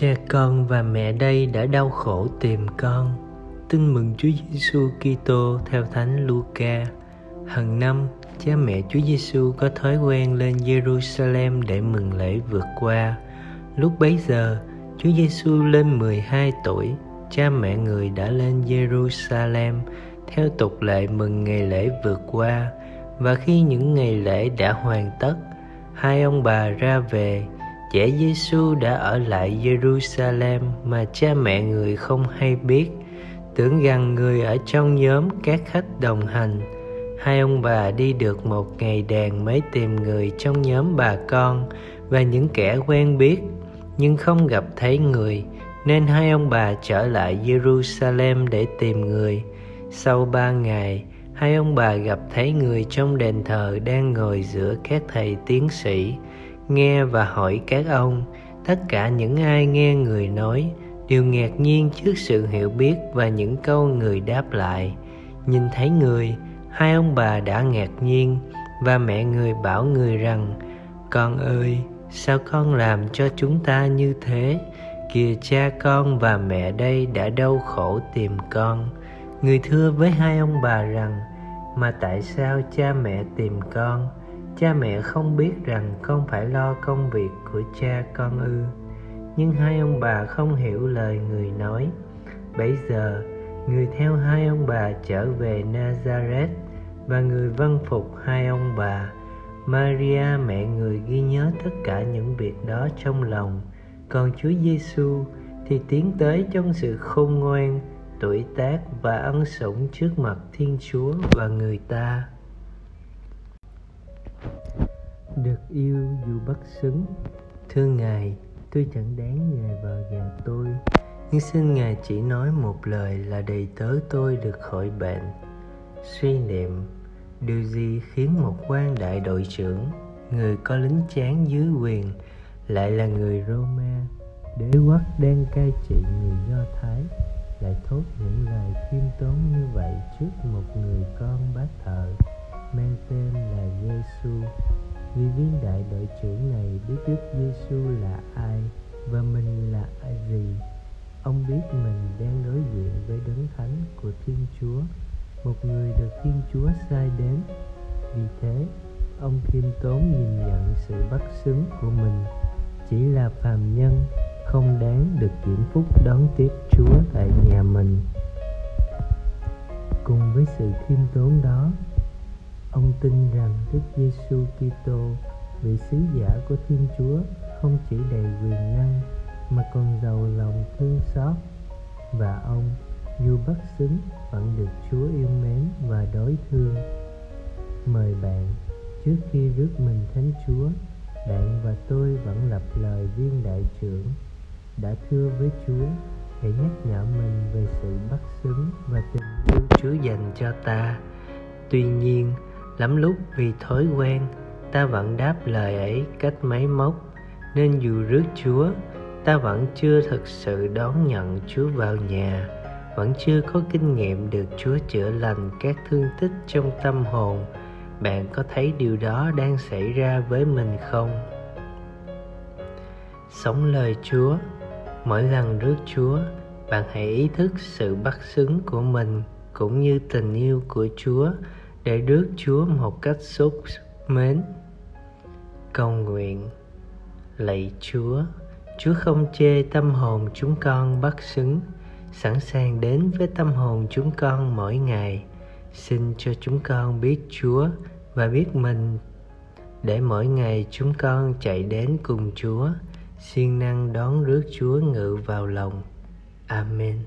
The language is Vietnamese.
Cha con và mẹ đây đã đau khổ tìm con. Tin mừng Chúa Giêsu Kitô theo Thánh Luca. Hằng năm, cha mẹ Chúa Giêsu có thói quen lên Jerusalem để mừng lễ vượt qua. Lúc bấy giờ, Chúa Giêsu lên 12 tuổi, cha mẹ người đã lên Jerusalem theo tục lệ mừng ngày lễ vượt qua và khi những ngày lễ đã hoàn tất, hai ông bà ra về Trẻ Giêsu đã ở lại Jerusalem mà cha mẹ người không hay biết, tưởng rằng người ở trong nhóm các khách đồng hành. Hai ông bà đi được một ngày đàn mới tìm người trong nhóm bà con và những kẻ quen biết, nhưng không gặp thấy người, nên hai ông bà trở lại Jerusalem để tìm người. Sau ba ngày, hai ông bà gặp thấy người trong đền thờ đang ngồi giữa các thầy tiến sĩ nghe và hỏi các ông. Tất cả những ai nghe người nói đều ngạc nhiên trước sự hiểu biết và những câu người đáp lại. Nhìn thấy người hai ông bà đã ngạc nhiên và mẹ người bảo người rằng con ơi sao con làm cho chúng ta như thế? Kìa cha con và mẹ đây đã đau khổ tìm con người thưa với hai ông bà rằng, mà tại sao cha mẹ tìm con? Cha mẹ không biết rằng con phải lo công việc của cha con ư. Nhưng hai ông bà không hiểu lời người nói. Bấy giờ, người theo hai ông bà trở về nazareth và người vâng phục hai ông bà. Maria, mẹ người, ghi nhớ tất cả những việc đó trong lòng. Còn chúa giêsu thì tiến tới trong sự khôn ngoan tuổi tác và ân sủng trước mặt thiên chúa và người ta. Được yêu dù bất xứng, thưa ngài, tôi chẳng đáng ngài vào nhà tôi. Nhưng xin ngài chỉ nói một lời là đầy tớ tôi được khỏi bệnh. Suy niệm, điều gì khiến một quan đại đội trưởng, người có lính chán dưới quyền, lại là người roma, đế quốc đang cai trị người do thái? Lại thốt những lời khiêm tốn như vậy trước một người con bác thờ mang tên là Giêsu vì viên đại đội trưởng này biết Đức Giêsu là ai và mình là ai gì. Ông biết mình đang đối diện với đấng thánh của Thiên Chúa, một người được Thiên Chúa sai đến. Vì thế, ông khiêm tốn nhìn nhận sự bất xứng của mình, chỉ là phàm nhân không đáng được diễm phúc đón tiếp Chúa tại nhà mình. Cùng với sự khiêm tốn đó, Ông tin rằng Đức Giêsu Kitô, vị sứ giả của Thiên Chúa, không chỉ đầy quyền năng mà còn giàu lòng thương xót và ông dù bất xứng vẫn được Chúa yêu mến và đối thương. Mời bạn, trước khi rước mình Thánh Chúa, bạn và tôi vẫn lập lời viên đại trưởng đã thưa với Chúa để nhắc nhở mình về sự bất xứng và tình yêu Chúa dành cho ta. Tuy nhiên, lắm lúc vì thói quen ta vẫn đáp lời ấy cách máy móc nên dù rước chúa ta vẫn chưa thực sự đón nhận chúa vào nhà vẫn chưa có kinh nghiệm được chúa chữa lành các thương tích trong tâm hồn bạn có thấy điều đó đang xảy ra với mình không sống lời chúa mỗi lần rước chúa bạn hãy ý thức sự bắt xứng của mình cũng như tình yêu của chúa để rước Chúa một cách xúc mến. Cầu nguyện Lạy Chúa, Chúa không chê tâm hồn chúng con bắt xứng, sẵn sàng đến với tâm hồn chúng con mỗi ngày. Xin cho chúng con biết Chúa và biết mình để mỗi ngày chúng con chạy đến cùng Chúa, siêng năng đón rước Chúa ngự vào lòng. Amen.